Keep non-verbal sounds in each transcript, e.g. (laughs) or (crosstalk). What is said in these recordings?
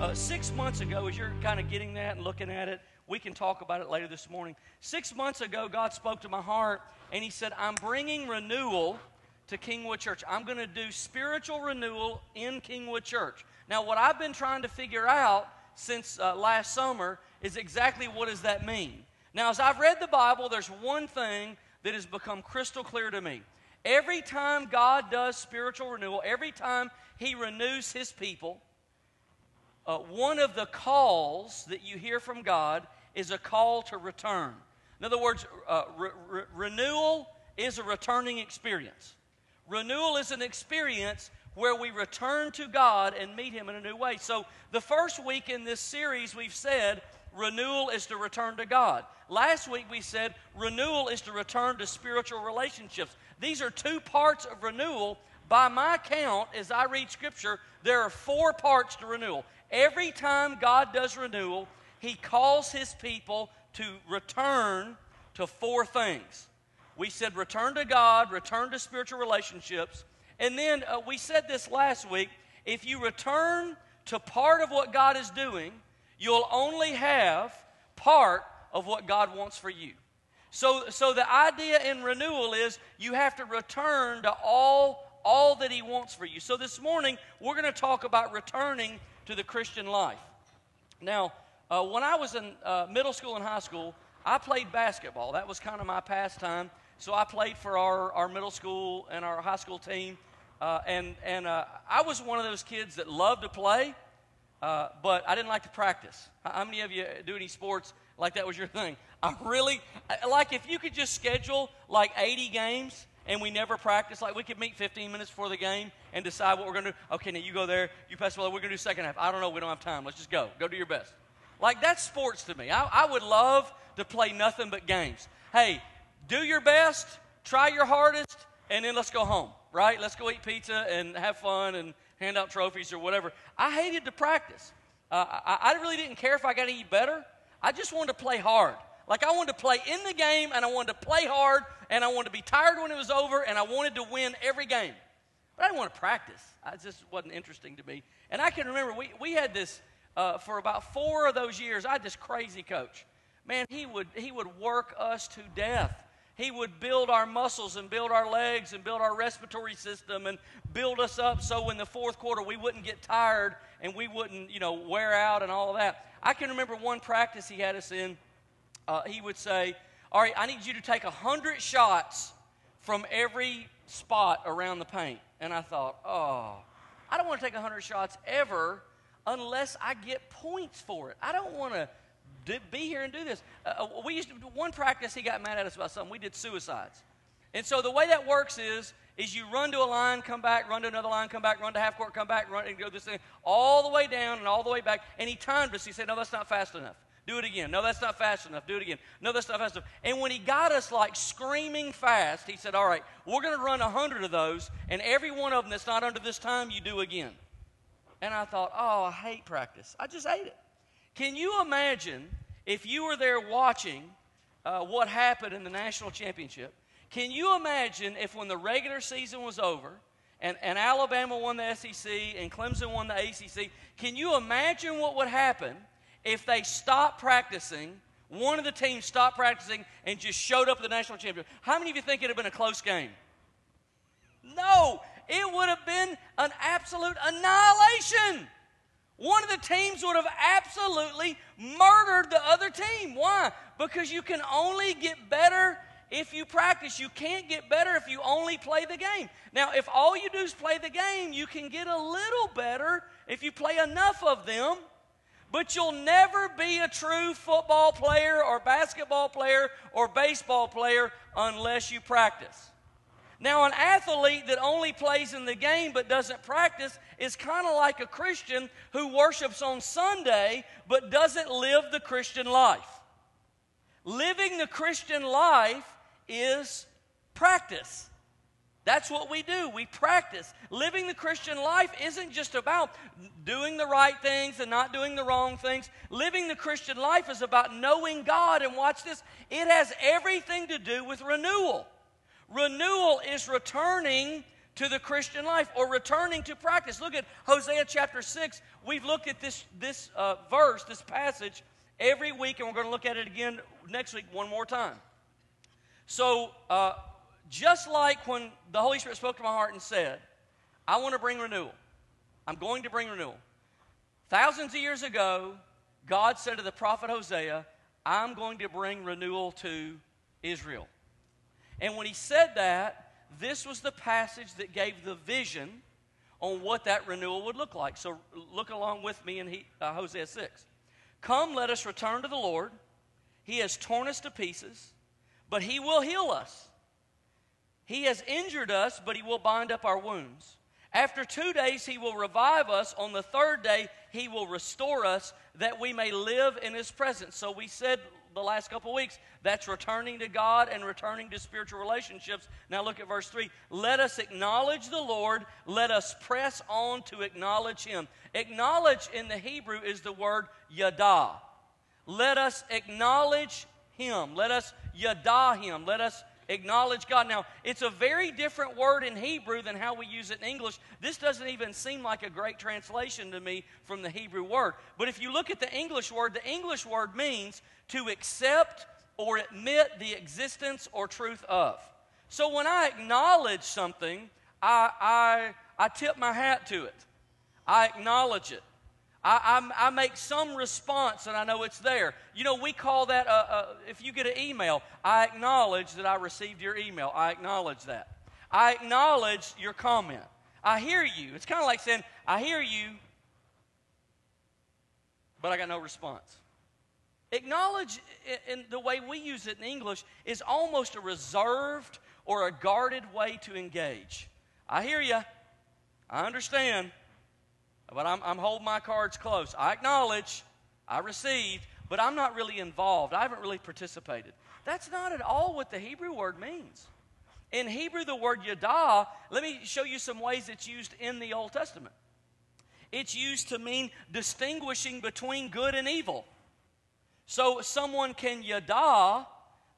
Uh, six months ago, as you're kind of getting that and looking at it, we can talk about it later this morning. Six months ago, God spoke to my heart and He said, I'm bringing renewal to Kingwood Church. I'm going to do spiritual renewal in Kingwood Church. Now, what I've been trying to figure out since uh, last summer is exactly what does that mean. Now, as I've read the Bible, there's one thing that has become crystal clear to me. Every time God does spiritual renewal, every time He renews His people, uh, one of the calls that you hear from God is a call to return. In other words, uh, re- re- renewal is a returning experience. Renewal is an experience where we return to God and meet Him in a new way. So, the first week in this series, we've said renewal is to return to God. Last week, we said renewal is to return to spiritual relationships. These are two parts of renewal. By my count, as I read Scripture, there are four parts to renewal. Every time God does renewal, He calls His people to return to four things. We said return to God, return to spiritual relationships. And then uh, we said this last week if you return to part of what God is doing, you'll only have part of what God wants for you. So, so the idea in renewal is you have to return to all, all that He wants for you. So this morning, we're going to talk about returning to the Christian life. Now, uh, when I was in uh, middle school and high school, I played basketball. That was kind of my pastime. So I played for our, our middle school and our high school team. Uh, and and uh, I was one of those kids that loved to play, uh, but I didn't like to practice. How many of you do any sports like that was your thing? (laughs) I really, like if you could just schedule like 80 games and we never practice, like we could meet 15 minutes before the game and decide what we're going to do. Okay, now you go there, you pass the ball, we're going to do second half. I don't know, we don't have time. Let's just go. Go do your best. Like that's sports to me. I, I would love to play nothing but games. Hey, do your best, try your hardest, and then let's go home, right? Let's go eat pizza and have fun and hand out trophies or whatever. I hated to practice. Uh, I, I really didn't care if I got any better. I just wanted to play hard. Like I wanted to play in the game and I wanted to play hard and I wanted to be tired when it was over and I wanted to win every game. But I didn't want to practice. It just wasn't interesting to me. And I can remember we, we had this uh, for about four of those years. I had this crazy coach. Man, he would, he would work us to death. He would build our muscles and build our legs and build our respiratory system and build us up so in the fourth quarter we wouldn't get tired and we wouldn't, you know, wear out and all of that. I can remember one practice he had us in. Uh, he would say, All right, I need you to take 100 shots from every spot around the paint. And I thought, Oh, I don't want to take 100 shots ever unless I get points for it. I don't want to be here and do this. Uh, uh, we used to, one practice, he got mad at us about something. We did suicides. And so the way that works is, is you run to a line, come back, run to another line, come back, run to half court, come back, run and go this thing all the way down and all the way back. And he timed us. He said, "No, that's not fast enough. Do it again. No, that's not fast enough. Do it again. No, that's not fast enough." And when he got us like screaming fast, he said, "All right, we're going to run a hundred of those, and every one of them that's not under this time, you do again." And I thought, "Oh, I hate practice. I just hate it." Can you imagine if you were there watching uh, what happened in the national championship? Can you imagine if when the regular season was over and, and Alabama won the SEC and Clemson won the ACC, can you imagine what would happen if they stopped practicing? One of the teams stopped practicing and just showed up at the national championship. How many of you think it would have been a close game? No, it would have been an absolute annihilation. One of the teams would have absolutely murdered the other team. Why? Because you can only get better if you practice. You can't get better if you only play the game. Now, if all you do is play the game, you can get a little better if you play enough of them. But you'll never be a true football player or basketball player or baseball player unless you practice. Now, an athlete that only plays in the game but doesn't practice is kind of like a Christian who worships on Sunday but doesn't live the Christian life. Living the Christian life is practice. That's what we do. We practice. Living the Christian life isn't just about doing the right things and not doing the wrong things. Living the Christian life is about knowing God. And watch this it has everything to do with renewal. Renewal is returning to the Christian life or returning to practice. Look at Hosea chapter 6. We've looked at this, this uh, verse, this passage, every week, and we're going to look at it again next week one more time. So, uh, just like when the Holy Spirit spoke to my heart and said, I want to bring renewal, I'm going to bring renewal. Thousands of years ago, God said to the prophet Hosea, I'm going to bring renewal to Israel. And when he said that, this was the passage that gave the vision on what that renewal would look like. So look along with me in he, uh, Hosea 6. Come, let us return to the Lord. He has torn us to pieces, but he will heal us. He has injured us, but he will bind up our wounds. After two days, he will revive us. On the third day, he will restore us that we may live in his presence. So we said the last couple weeks that's returning to God and returning to spiritual relationships. Now look at verse 3. Let us acknowledge the Lord. Let us press on to acknowledge him. Acknowledge in the Hebrew is the word yada. Let us acknowledge him. Let us yada him. Let us acknowledge God. Now, it's a very different word in Hebrew than how we use it in English. This doesn't even seem like a great translation to me from the Hebrew word. But if you look at the English word, the English word means to accept or admit the existence or truth of. So when I acknowledge something, I, I, I tip my hat to it, I acknowledge it. I, I, I, make some response and I know it's there. You know, we call that, a, a, if you get an email, I acknowledge that I received your email. I acknowledge that. I acknowledge your comment. I hear you. It's kind of like saying, I hear you, but I got no response. Acknowledge, in the way we use it in English, is almost a reserved or a guarded way to engage. I hear you. I understand. But I'm, I'm holding my cards close. I acknowledge, I received, but I'm not really involved. I haven't really participated. That's not at all what the Hebrew word means. In Hebrew, the word yada, let me show you some ways it's used in the Old Testament. It's used to mean distinguishing between good and evil. So someone can yada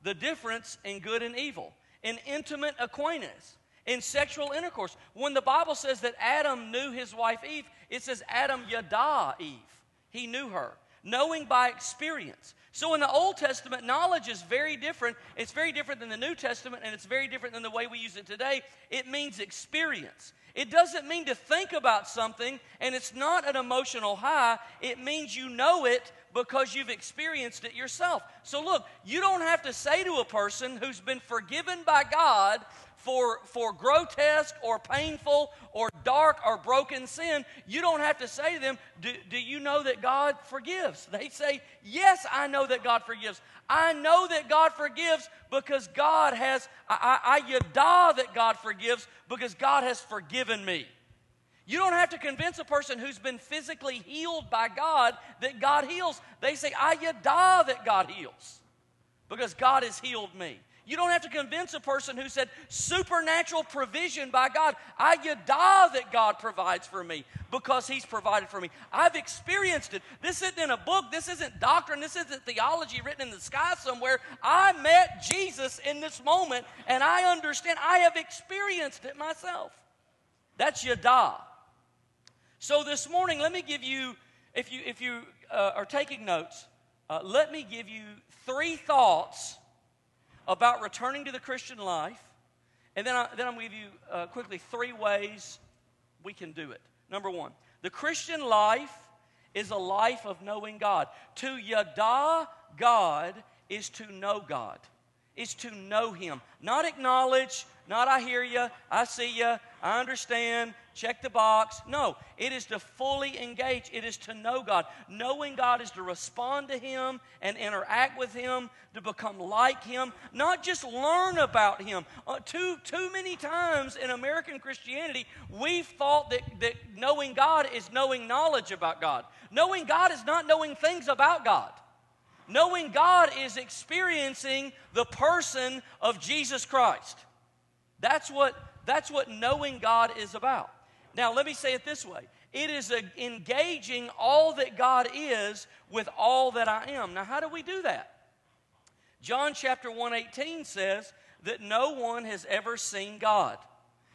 the difference in good and evil. An intimate acquaintance in sexual intercourse. When the Bible says that Adam knew his wife Eve, it says Adam yada Eve. He knew her, knowing by experience. So in the Old Testament, knowledge is very different. It's very different than the New Testament, and it's very different than the way we use it today. It means experience. It doesn't mean to think about something, and it's not an emotional high. It means you know it because you've experienced it yourself. So, look, you don't have to say to a person who's been forgiven by God for, for grotesque or painful or dark or broken sin, you don't have to say to them, do, do you know that God forgives? They say, Yes, I know that God forgives. I know that God forgives because God has, I, I, I yada that God forgives because God has forgiven me. You don't have to convince a person who's been physically healed by God that God heals. They say, I yada that God heals because God has healed me. You don't have to convince a person who said supernatural provision by God. I yada that God provides for me because He's provided for me. I've experienced it. This isn't in a book. This isn't doctrine. This isn't theology written in the sky somewhere. I met Jesus in this moment and I understand. I have experienced it myself. That's yada. So this morning, let me give you, if you, if you uh, are taking notes, uh, let me give you three thoughts about returning to the Christian life. And then, I, then I'm going to give you uh, quickly three ways we can do it. Number one, the Christian life is a life of knowing God. To yada God is to know God, is to know Him. Not acknowledge, not I hear you, I see you, I understand, check the box. No, it is to fully engage. It is to know God. Knowing God is to respond to Him and interact with Him, to become like Him, not just learn about Him. Uh, too, too many times in American Christianity, we've thought that, that knowing God is knowing knowledge about God. Knowing God is not knowing things about God. Knowing God is experiencing the person of Jesus Christ. That's what, that's what knowing God is about. Now, let me say it this way it is engaging all that God is with all that I am. Now, how do we do that? John chapter 118 says that no one has ever seen God.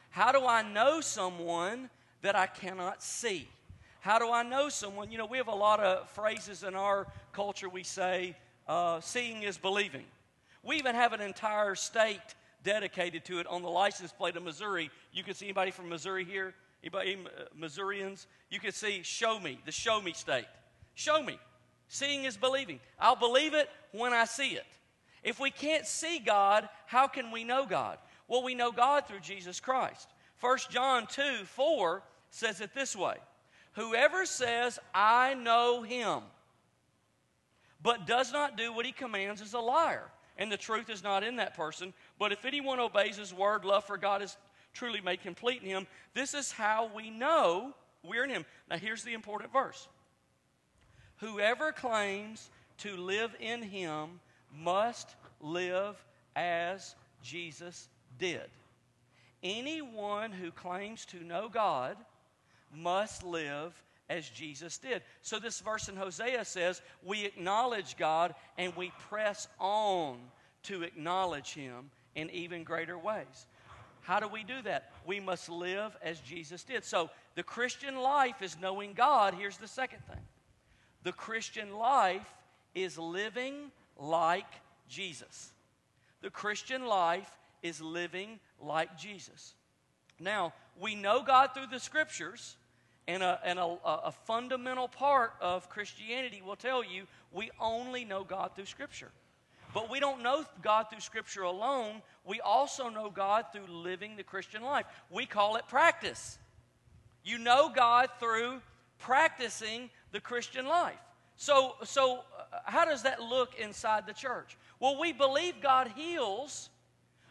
How do I know someone that I cannot see? How do I know someone? You know, we have a lot of phrases in our culture we say, uh, seeing is believing. We even have an entire state dedicated to it on the license plate of Missouri. You can see anybody from Missouri here? Anybody, uh, Missourians? You can see show me, the show me state. Show me. Seeing is believing. I'll believe it when I see it. If we can't see God, how can we know God? Well, we know God through Jesus Christ. 1 John 2 4 says it this way Whoever says, I know him, but does not do what he commands is a liar, and the truth is not in that person. But if anyone obeys his word, love for God is truly made complete in him. This is how we know we're in him. Now, here's the important verse Whoever claims to live in him must live as Jesus did. Anyone who claims to know God must live as Jesus did. So, this verse in Hosea says we acknowledge God and we press on to acknowledge Him in even greater ways. How do we do that? We must live as Jesus did. So, the Christian life is knowing God. Here's the second thing the Christian life is living like Jesus. The Christian life is living like Jesus. Now, we know God through the scriptures, and a, and a, a fundamental part of Christianity will tell you we only know God through scripture. But we don't know God through Scripture alone. We also know God through living the Christian life. We call it practice. You know God through practicing the Christian life. So, so uh, how does that look inside the church? Well, we believe God heals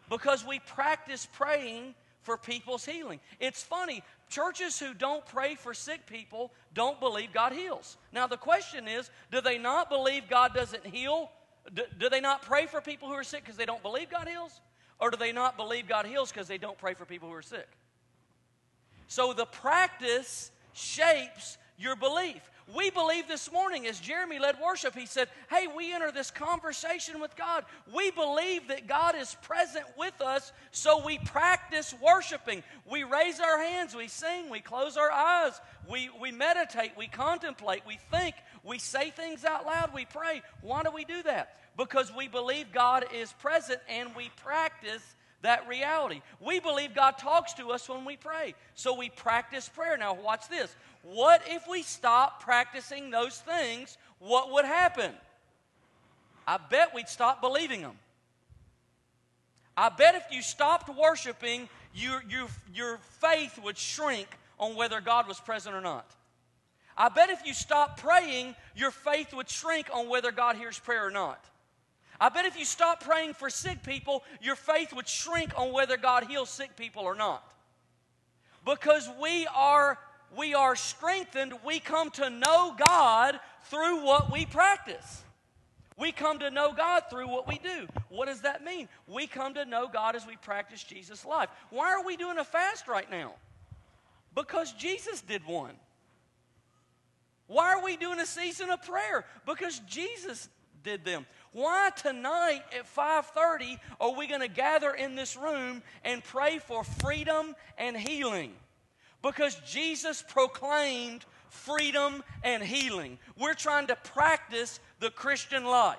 because we practice praying for people's healing. It's funny, churches who don't pray for sick people don't believe God heals. Now, the question is do they not believe God doesn't heal? Do, do they not pray for people who are sick because they don't believe God heals? Or do they not believe God heals because they don't pray for people who are sick? So the practice shapes your belief. We believe this morning, as Jeremy led worship, he said, Hey, we enter this conversation with God. We believe that God is present with us, so we practice worshiping. We raise our hands, we sing, we close our eyes, we, we meditate, we contemplate, we think, we say things out loud, we pray. Why do we do that? Because we believe God is present and we practice that reality. We believe God talks to us when we pray. So we practice prayer. Now, watch this. What if we stop practicing those things? What would happen? I bet we'd stop believing them. I bet if you stopped worshiping, your, your faith would shrink on whether God was present or not. I bet if you stopped praying, your faith would shrink on whether God hears prayer or not. I bet if you stopped praying for sick people, your faith would shrink on whether God heals sick people or not. Because we are we are strengthened, we come to know God through what we practice. We come to know God through what we do. What does that mean? We come to know God as we practice Jesus' life. Why are we doing a fast right now? Because Jesus did one. Why are we doing a season of prayer? Because Jesus did them. Why tonight at 5:30 are we going to gather in this room and pray for freedom and healing? Because Jesus proclaimed freedom and healing. We're trying to practice the Christian life.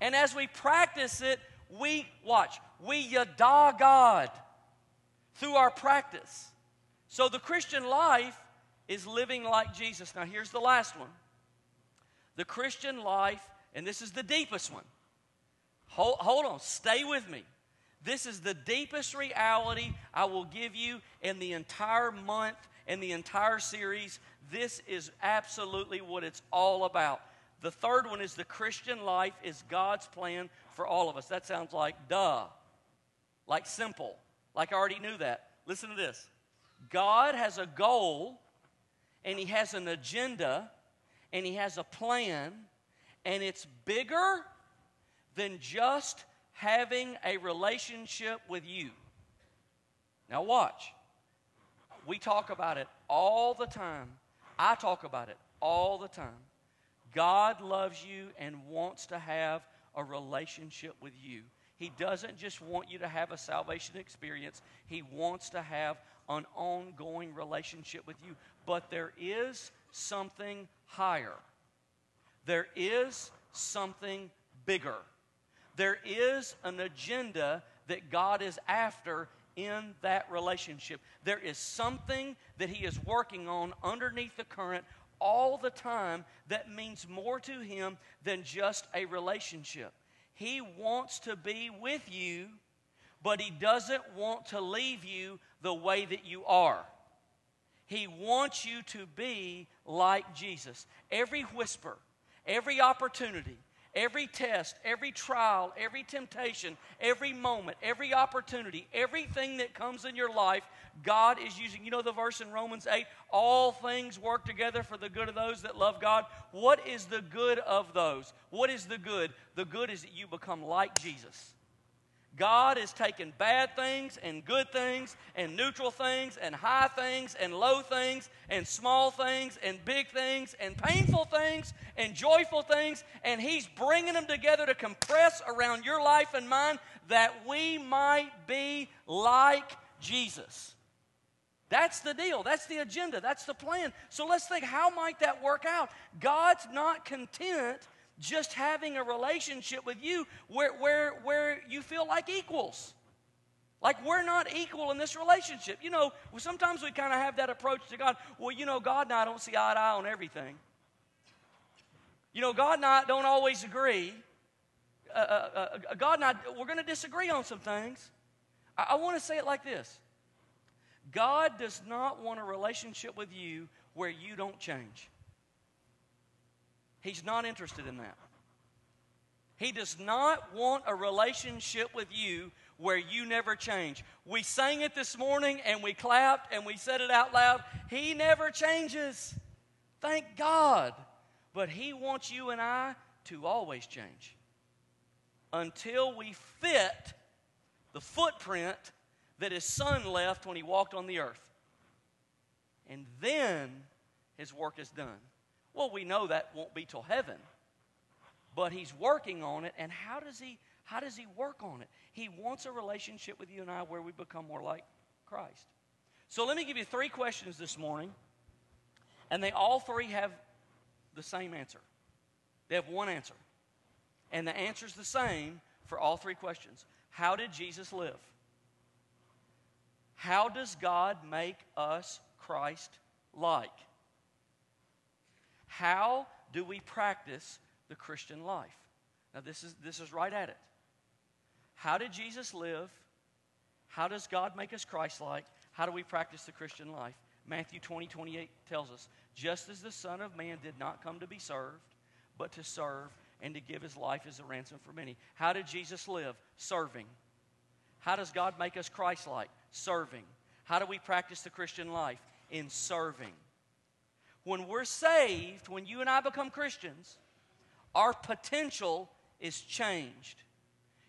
And as we practice it, we watch, we yada God through our practice. So the Christian life is living like Jesus. Now here's the last one. The Christian life and this is the deepest one. Hold, hold on, stay with me. This is the deepest reality I will give you in the entire month and the entire series. This is absolutely what it's all about. The third one is the Christian life is God's plan for all of us. That sounds like duh, like simple, like I already knew that. Listen to this God has a goal, and He has an agenda, and He has a plan and it's bigger than just having a relationship with you. Now, watch. We talk about it all the time. I talk about it all the time. God loves you and wants to have a relationship with you. He doesn't just want you to have a salvation experience, He wants to have an ongoing relationship with you. But there is something higher, there is something bigger. There is an agenda that God is after in that relationship. There is something that He is working on underneath the current all the time that means more to Him than just a relationship. He wants to be with you, but He doesn't want to leave you the way that you are. He wants you to be like Jesus. Every whisper, every opportunity, every test, every trial, every temptation, every moment, every opportunity, everything that comes in your life, God is using. You know the verse in Romans 8 all things work together for the good of those that love God. What is the good of those? What is the good? The good is that you become like Jesus. God is taking bad things and good things and neutral things and high things and low things and small things and big things and painful things and joyful things, and He's bringing them together to compress around your life and mine that we might be like Jesus. That's the deal. That's the agenda. That's the plan. So let's think how might that work out? God's not content just having a relationship with you where, where, where you feel like equals. Like we're not equal in this relationship. You know, sometimes we kind of have that approach to God. Well, you know, God and I don't see eye to eye on everything. You know, God and I don't always agree. Uh, uh, uh, God and I, we're going to disagree on some things. I, I want to say it like this God does not want a relationship with you where you don't change. He's not interested in that. He does not want a relationship with you where you never change. We sang it this morning and we clapped and we said it out loud. He never changes. Thank God. But He wants you and I to always change until we fit the footprint that His Son left when He walked on the earth. And then His work is done. Well, we know that won't be till heaven. But he's working on it. And how does he how does he work on it? He wants a relationship with you and I where we become more like Christ. So let me give you three questions this morning. And they all three have the same answer. They have one answer. And the answer is the same for all three questions. How did Jesus live? How does God make us Christ like? How do we practice the Christian life? Now, this is, this is right at it. How did Jesus live? How does God make us Christ like? How do we practice the Christian life? Matthew 20, 28 tells us, just as the Son of Man did not come to be served, but to serve and to give his life as a ransom for many. How did Jesus live? Serving. How does God make us Christ like? Serving. How do we practice the Christian life? In serving when we're saved, when you and I become Christians, our potential is changed.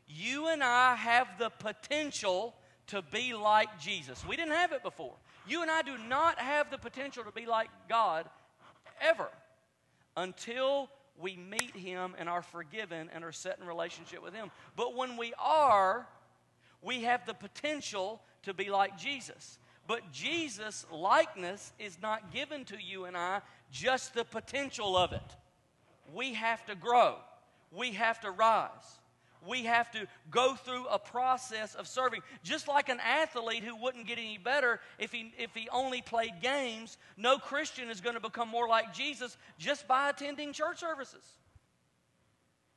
You and I have the potential to be like Jesus. We didn't have it before. You and I do not have the potential to be like God ever until we meet Him and are forgiven and are set in relationship with Him. But when we are, we have the potential to be like Jesus. But Jesus' likeness is not given to you and I, just the potential of it. We have to grow, we have to rise. We have to go through a process of serving. Just like an athlete who wouldn't get any better if he, if he only played games, no Christian is going to become more like Jesus just by attending church services.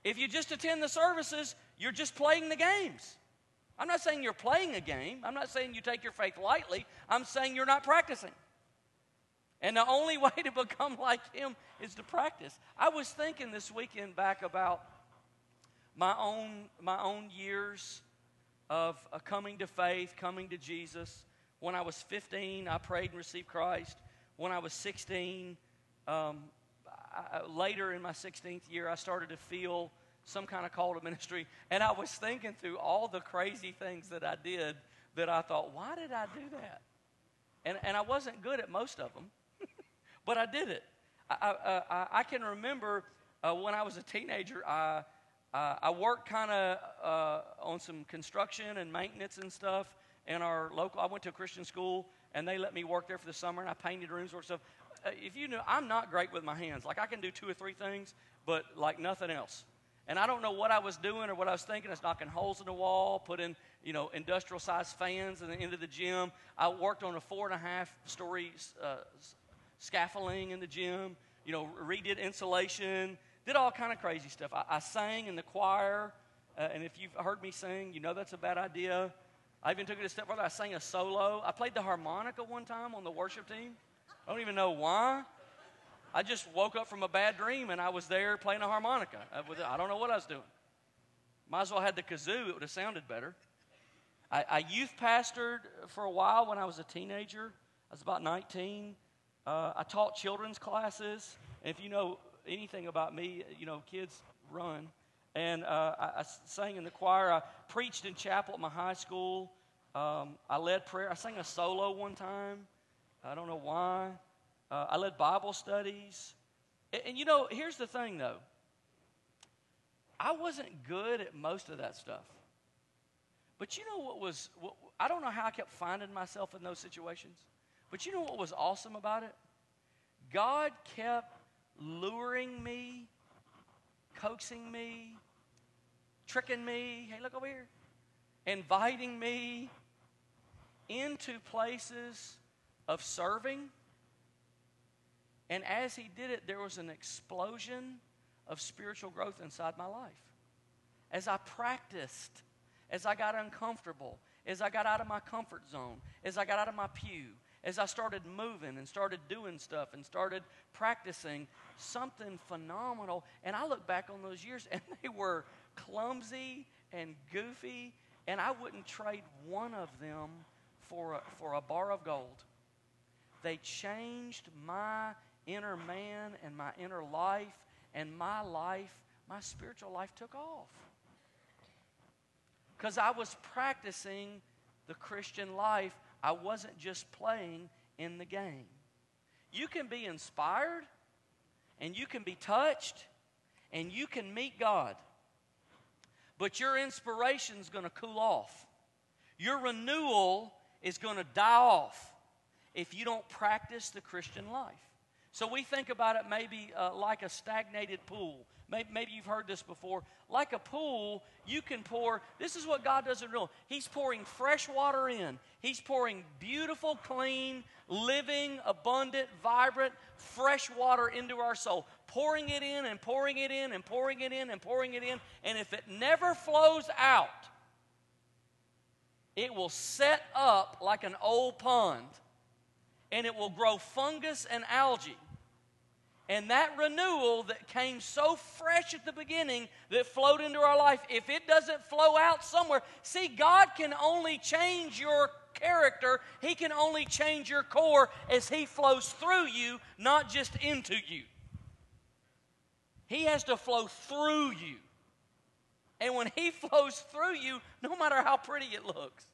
If you just attend the services, you're just playing the games. I'm not saying you're playing a game. I'm not saying you take your faith lightly. I'm saying you're not practicing. And the only (laughs) way to become like him is to practice. I was thinking this weekend back about my own my own years of uh, coming to faith, coming to Jesus. When I was 15, I prayed and received Christ. When I was 16, um, I, later in my 16th year, I started to feel some kind of call to ministry. And I was thinking through all the crazy things that I did that I thought, why did I do that? And, and I wasn't good at most of them, (laughs) but I did it. I, I, I can remember uh, when I was a teenager, I, uh, I worked kind of uh, on some construction and maintenance and stuff in our local. I went to a Christian school, and they let me work there for the summer, and I painted rooms or stuff. Uh, if you know, I'm not great with my hands. Like I can do two or three things, but like nothing else. And I don't know what I was doing or what I was thinking. I was knocking holes in the wall, putting you know industrial sized fans in the end of the gym. I worked on a four and a half story uh, scaffolding in the gym. You know, redid insulation did all kind of crazy stuff. I, I sang in the choir, uh, and if you've heard me sing, you know that's a bad idea. I even took it a step further. I sang a solo. I played the harmonica one time on the worship team. I don't even know why. I just woke up from a bad dream and I was there playing a harmonica. I don't know what I was doing. Might as well have the kazoo, it would have sounded better. I, I youth pastored for a while when I was a teenager. I was about 19. Uh, I taught children's classes. And if you know anything about me, you know, kids run. And uh, I, I, sang in the choir. I preached in chapel at my high school. Um, I led prayer. I sang a solo one time. I don't know why. Uh, I led Bible studies. And, and, you know, here's the thing though I wasn't good at most of that stuff. But you know what was, what, I don't know how I kept finding myself in those situations. But you know what was awesome about it? God kept luring me, coaxing me, tricking me. Hey, look over here. Inviting me into places of serving. And as he did it, there was an explosion of spiritual growth inside my life. As I practiced, as I got uncomfortable, as I got out of my comfort zone, as I got out of my pew, as I started moving and started doing stuff and started practicing, something phenomenal. And I look back on those years and (laughs) they were clumsy and goofy, and I wouldn't trade one of them for a, for a bar of gold. They changed my inner man and my inner life, and my life, my spiritual life took off. Because I was practicing the Christian life I wasn't just playing in the game. You can be inspired and you can be touched and you can meet God. But your inspiration is going to cool off. Your renewal is going to die off if you don't practice the Christian life. So we think about it maybe uh, like a stagnated pool. Maybe, maybe, you've heard this before. Like a pool, you can pour, this is what God does in real. He's pouring fresh water in. He's pouring beautiful, clean, living, abundant, vibrant, fresh water into our soul. Pouring it in and pouring it in and pouring it in and pouring it in. And if it never flows out, it will set up like an old pond and it will grow fungus and algae. And that renewal that came so fresh at the beginning that flowed into our life, if it doesn't flow out somewhere, see, God can only change your character, He can only change your core as He flows through you, not just into you. He has to flow through you. And when He (laughs) flows through you, no matter how pretty it looks,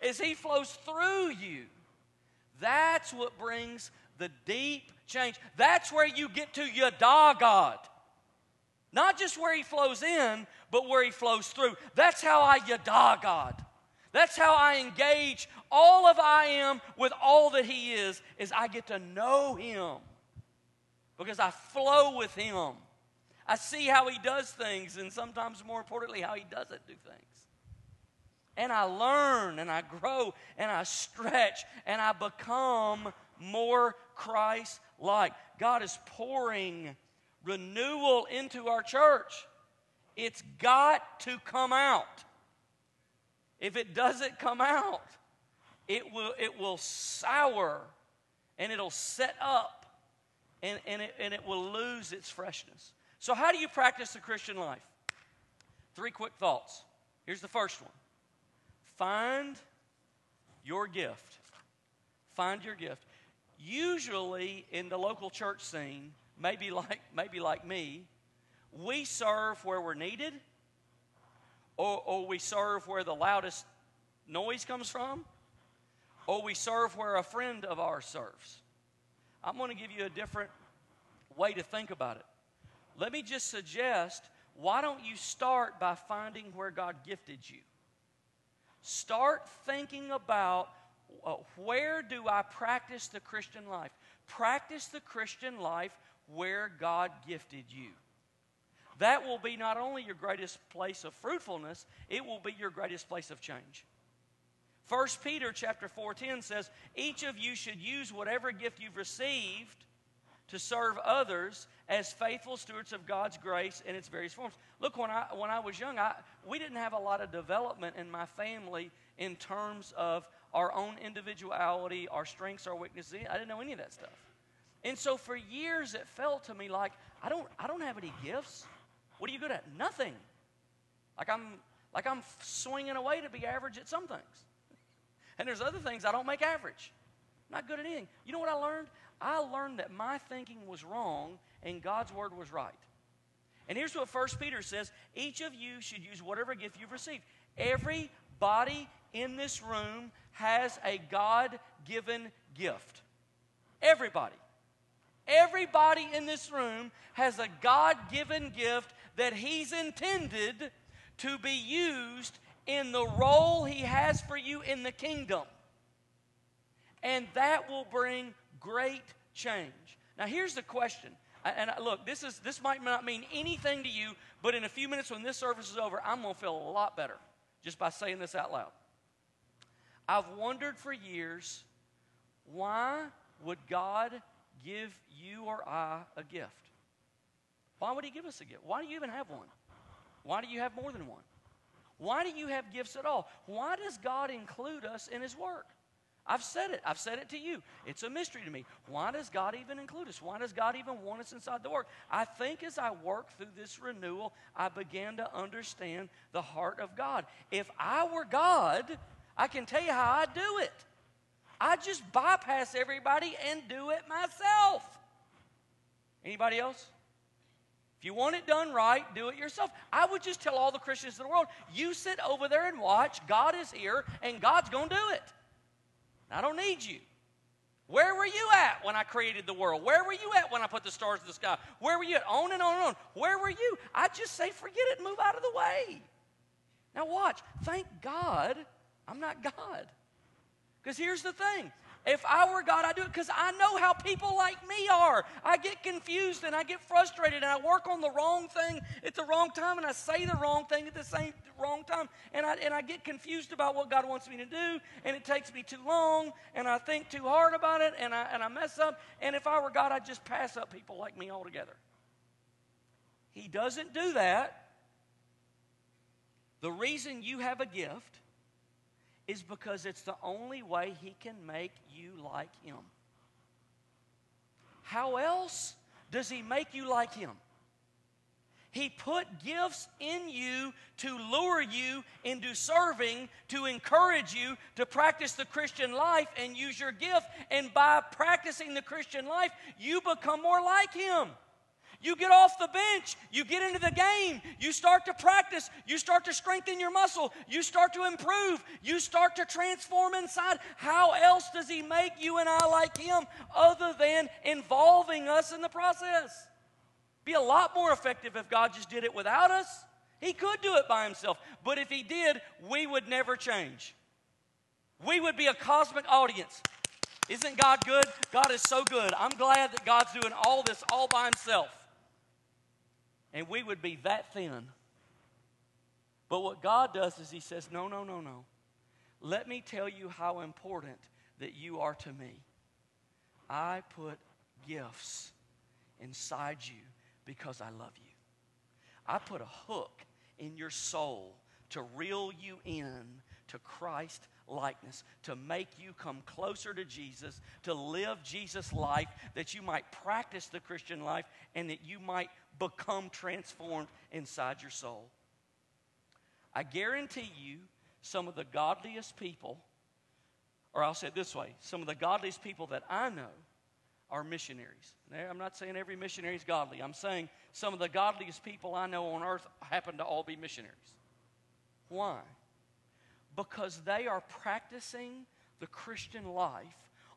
as He flows through you, that's what brings the deep change. That's where you get to Yada God. Not just where He flows in, but where He flows through. That's how I Yada God. That's how I engage all of I am with all that He is, is I get to know Him. Because I flow with Him. I see how He does things, and sometimes more importantly, how He doesn't do things and I learn and I grow and I stretch and I become more Christ like. God is pouring renewal into our church. It's got to come out. If it doesn't come out, it will, it will sour and it'll set up and, and, it, and it will lose its freshness. So, how do you practice the Christian life? Three quick thoughts. Here's the first one Find your gift. Find your gift. Usually in the local church scene, maybe like, maybe like me, we serve where we're needed, or, or we serve where the loudest noise comes from, or we serve where a friend of ours serves. I'm going to give you a different way to think about it. Let me just suggest why don't you start by finding where God gifted you? Start thinking about Uh, where do I practice the Christian life? Practice the Christian life where God gifted you. That will be not only your greatest place of fruitfulness, it will be your greatest place of change. 1 Peter chapter 4:10 says, "Each of you should use whatever gift you've received to serve others as faithful stewards of God's grace in its various forms." Look, when I when I was young, I, we didn't have a lot of development in my family in terms of our own individuality, our strengths, our weaknesses. I didn't know any of that stuff. And so for years it felt to me like I don't I don't have any gifts. What are you good at? Nothing. Like I'm like I'm swinging away to be average at some things. And there's other things I don't make average. I'm not good at anything. You know what I learned? I learned that my thinking was wrong and God's word was right. And here's what First Peter says each of you should use whatever gift you've received. Everybody in this room has a God given gift. Everybody. Everybody in this room has a God given gift that He's intended to be used in the role He has for you in the kingdom. And that will bring great change. Now, here's the question. And uh, look, this, is, this might not mean anything to you, but in a few minutes when this service is over, I'm going to feel a lot better just by saying this out loud. I've wondered for years why would God give you or I a gift? Why would He give us a gift? Why do you even have one? Why do you have more than one? Why do you have gifts at all? Why does God include us in His work? I've said it. I've said it to you. It's a mystery to me. Why does God even include us? Why does God even want us inside the work? I think as I work through this renewal, I began to understand the heart of God. If I were God, I can tell you how I do it. I just bypass everybody and do it myself. Anybody else? If you want it done right, do it yourself. I would just tell all the Christians in the world, you sit over there and watch. God is here, and God's going to do it. I don't need you. Where were you at when I created the world? Where were you at when I put the stars in the sky? Where were you at? On and on and on. Where were you? I just say, forget it, move out of the way. Now, watch. Thank God I'm not God. Because here's the thing if I were God, I'd do it because I know how people like me are. I get confused and I get frustrated and I work on the wrong thing at the wrong time and I say the wrong thing at the same wrong time and I, and I get confused about what God wants me to do and it takes me too long and I think too hard about it and I, and I mess up. And if I were God, I'd just pass up people like me altogether. He doesn't do that. The reason you have a gift is because it's the only way He can make you like Him. How else does He make you like Him? He put gifts in you to lure you into serving, to encourage you to practice the Christian life and use your gift. And by practicing the Christian life, you become more like Him. You get off the bench, you get into the game, you start to practice, you start to strengthen your muscle, you start to improve, you start to transform inside. How else does He make you and I like Him other than involving us in the process? Be a lot more effective if God just did it without us. He could do it by Himself, but if He did, we would never change. We would be a cosmic audience. Isn't God good? God is so good. I'm glad that God's doing all this all by Himself and we would be that thin. But what God does is He says, No, no, no, no. Let me tell you how important that you are to me. I put gifts inside you because I love you. I put a hook in your soul to reel you in to Christ likeness, to make you come closer to Jesus, to live Jesus' life, that you might practice the Christian life, and that you might become transformed inside your soul. I guarantee you, some of the godliest people, or I'll say it this way some of the godliest people that I know are missionaries. Now, I'm not saying every missionary is godly. I'm saying some of the godliest people I know on earth happen to all be missionaries. Why? Because they are practicing the Christian life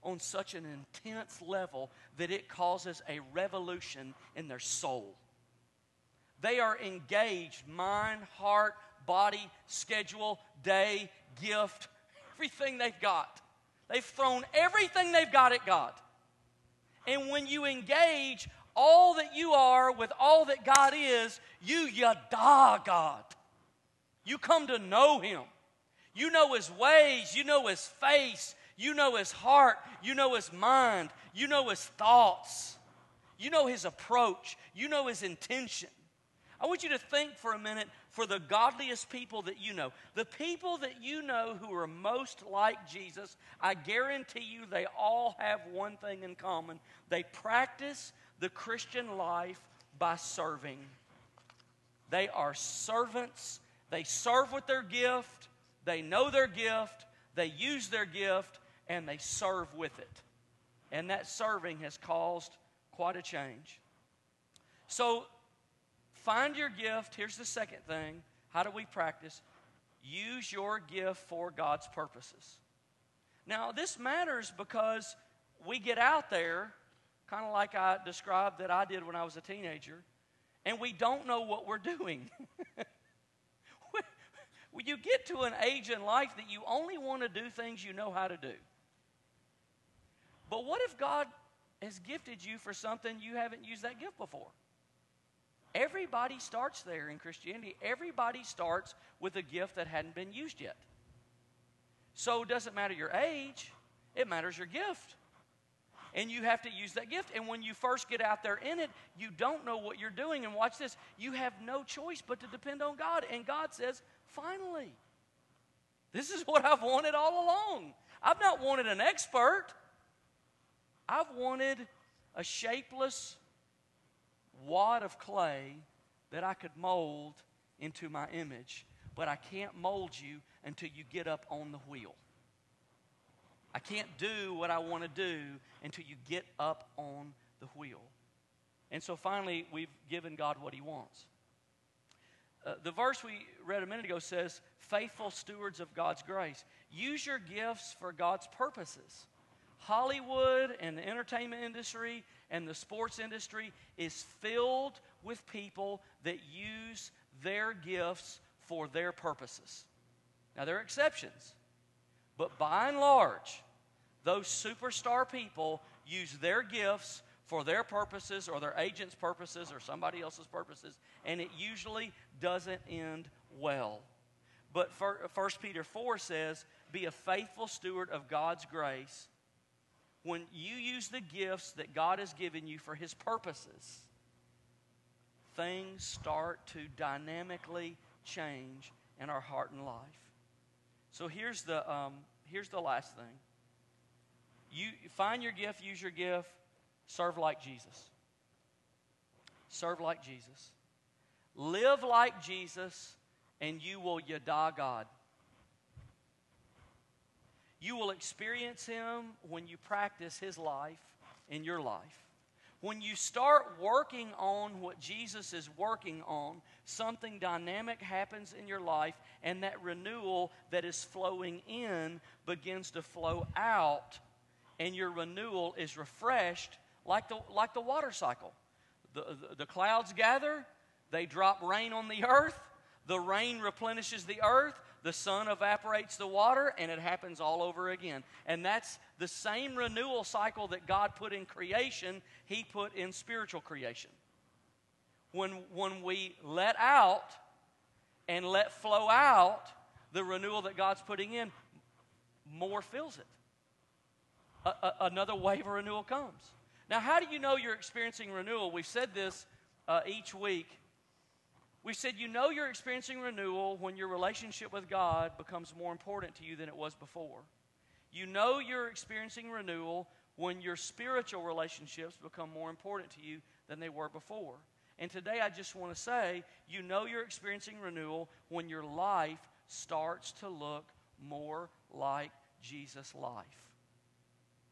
on such an intense level that it causes a revolution in their soul. They are engaged mind, heart, body, schedule, day, gift, everything they've got. They've thrown everything they've got at God. And when you engage all that you are with all that God is, you yada God. You come to know Him. You know His ways, you know His face, you know His heart, you know His mind, you know His thoughts, you know His approach, you know His intention. I want you to think for a minute for the godliest people that you know. The people that you know who are most like Jesus, I guarantee you they all have one thing in common. They practice the Christian life by serving. They are servants. They serve with their gift. They know their gift. They use their gift and they serve with it. And that serving has caused quite a change. So, find your gift. Here's the second thing. How do we practice? Use your gift for God's purposes. Now, this matters because we get out there kind of like I described that I did when I was a teenager, and we don't know what we're doing. (laughs) when you get to an age in life that you only want to do things you know how to do. But what if God has gifted you for something you haven't used that gift before? Everybody starts there in Christianity. Everybody starts with a gift that hadn't been used yet. So it doesn't matter your age, it matters your gift and you have to use that gift. And when you first get out there in it, you don't know what you're doing. And watch this you have no choice but to depend on God. And God says, finally, this is what I've wanted all along. I've not wanted an expert, I've wanted a shapeless wad of clay that I could mold into my image. But I can't mold you until you get up on the wheel. I can't do what I want to do until you get up on the wheel. And so finally, we've given God what He wants. Uh, the verse we read a minute ago says, faithful stewards of God's grace. Use your gifts for God's purposes. Hollywood and the entertainment industry and the sports industry is filled with people that use their gifts for their purposes. Now, there are exceptions. But by and large, those superstar people use their gifts for their purposes or their agent's purposes or somebody else's purposes, and it usually doesn't end well. But 1 Peter 4 says, Be a faithful steward of God's grace. When you use the gifts that God has given you for His purposes, things start to dynamically change in our heart and life. So here's the, um, here's the last thing. You find your gift, use your gift, serve like Jesus. Serve like Jesus. Live like Jesus, and you will yada God. You will experience Him when you practice His life in your life. When you start working on what Jesus is working on, something dynamic happens in your life, and that renewal that is flowing in begins to flow out, and your renewal is refreshed like the, like the water cycle. The, the, the clouds gather, they drop rain on the earth, the rain replenishes the earth, the sun evaporates the water, and it happens all over again. And that's the same renewal cycle that God put in creation, He put in spiritual creation. When, when we let out and let flow out the renewal that God's putting in, more fills it. A, a, another wave of renewal comes. Now, how do you know you're experiencing renewal? We've said this uh, each week we said you know you're experiencing renewal when your relationship with God becomes more important to you than it was before. You know you're experiencing renewal when your spiritual relationships become more important to you than they were before. And today I just want to say you know you're experiencing renewal when your life starts to look more like Jesus' life.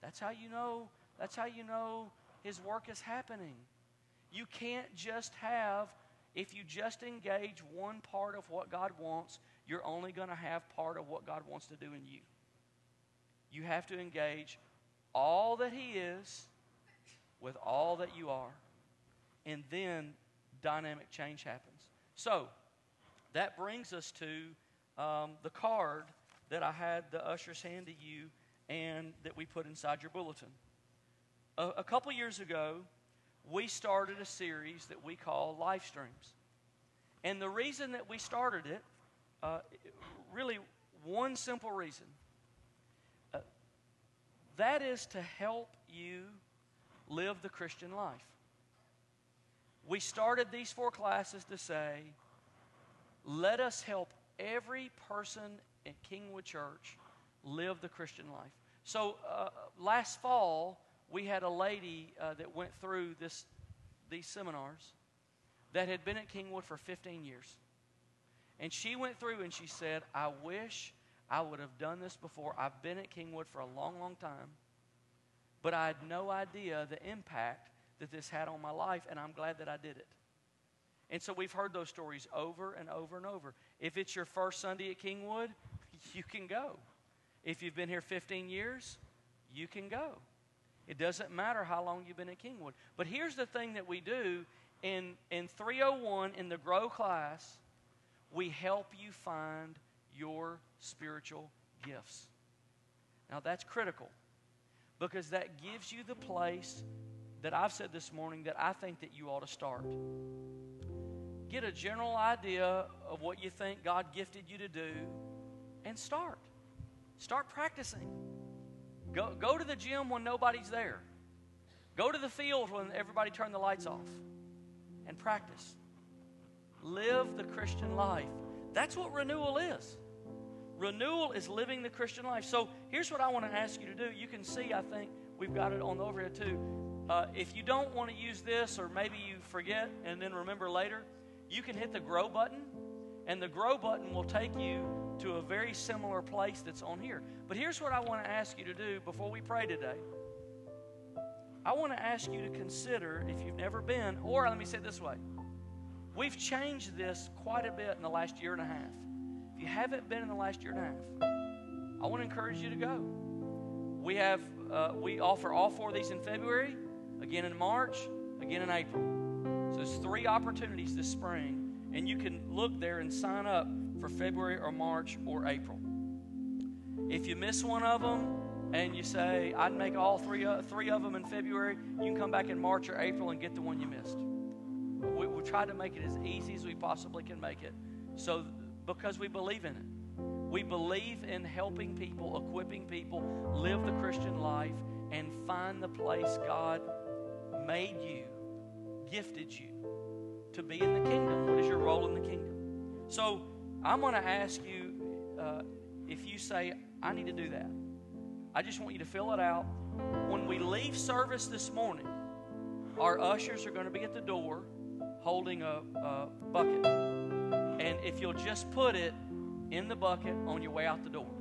That's how you know, that's how you know his work is happening. You can't just have if you just engage one part of what God wants, you're only going to have part of what God wants to do in you. You have to engage all that He is with all that you are. And then dynamic change happens. So, that brings us to um, the card that I had the ushers hand to you and that we put inside your bulletin. A, a couple years ago, we started a series that we call Life Streams. And the reason that we started it, uh, really one simple reason uh, that is to help you live the Christian life. We started these four classes to say, let us help every person at Kingwood Church live the Christian life. So uh, last fall, we had a lady uh, that went through this, these seminars that had been at Kingwood for 15 years. And she went through and she said, I wish I would have done this before. I've been at Kingwood for a long, long time, but I had no idea the impact that this had on my life, and I'm glad that I did it. And so we've heard those stories over and over and over. If it's your first Sunday at Kingwood, (laughs) you can go. If you've been here 15 years, you can go. It doesn't matter how long you've been at Kingwood. But here's the thing that we do in, in 301 in the Grow class, we help you find your spiritual gifts. Now, that's critical because that gives you the place that I've said this morning that I think that you ought to start. Get a general idea of what you think God gifted you to do and start. Start practicing. Go, go to the gym when nobody's there. Go to the field when everybody turned the lights off and practice. Live the Christian life. That's what renewal is. Renewal is living the Christian life. So here's what I want to ask you to do. You can see, I think, we've got it on the overhead too. Uh, if you don't want to use this, or maybe you forget and then remember later, you can hit the grow button, and the grow button will take you to a very similar place that's on here. But here's what I want to ask you to do before we pray today. I want to ask you to consider if you've never been, or let me say it this way. We've changed this quite a bit in the last year and a half. If you haven't been in the last year and a half, I want to encourage you to go. We have uh, we offer all four of these in February, again in March, again in April. So there's three opportunities this spring, and you can look there and sign up for February or March or April. If you miss one of them and you say I'd make all three uh, three of them in February, you can come back in March or April and get the one you missed. We, we try to make it as easy as we possibly can make it. So because we believe in it. We believe in helping people, equipping people live the Christian life and find the place God made you, gifted you to be in the kingdom. What is your role in the kingdom? So I'm going to ask you uh, if you say, I need to do that. I just want you to fill it out. When we leave service this morning, our ushers are going to be at the door holding a, a bucket. And if you'll just put it in the bucket on your way out the door.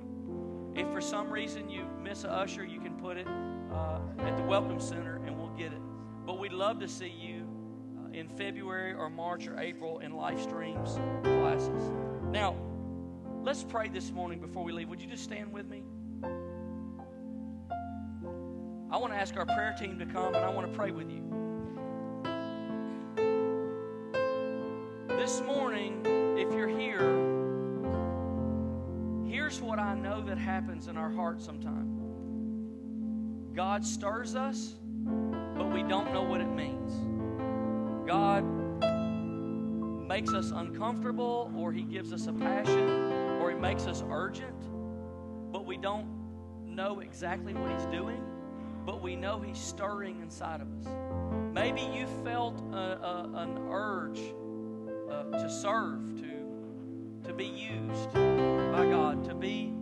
If for some reason you miss a usher, you can put it uh, at the Welcome Center and we'll get it. But we'd love to see you uh, in February or March or April in Life Streams classes. Now, let's pray this morning before we leave. Would you just stand with me? I want to ask our prayer team to come and I want to pray with you. This morning, if you're here, here's what I know that happens in our heart sometimes God stirs us, but we don't know what it means. God makes us uncomfortable, or He gives us a passion, or He makes us urgent, but we don't know exactly what He's doing, but we know He's stirring inside of us. Maybe you felt a, a, an urge uh, to serve, to, to be used by God, to be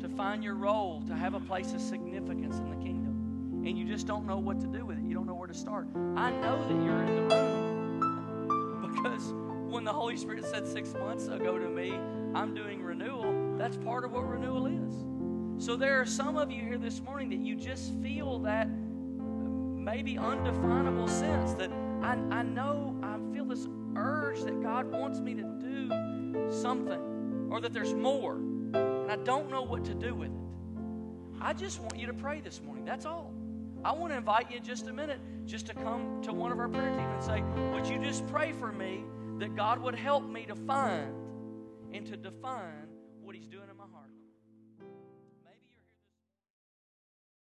to find your role, to have a place of significance in the kingdom. And you just don't know what to do with it. You don't know where to start. I know that you're in the room (laughs) because when the Holy Spirit said six months ago to me, I'm doing renewal, that's part of what renewal is. So there are some of you here this morning that you just feel that maybe undefinable sense that I, I know I feel this urge that God wants me to do something or that there's more, and I don't know what to do with it. I just want you to pray this morning. That's all. I want to invite you in just a minute just to come to one of our prayer team and say, Would you just pray for me that God would help me to find and to define what He's doing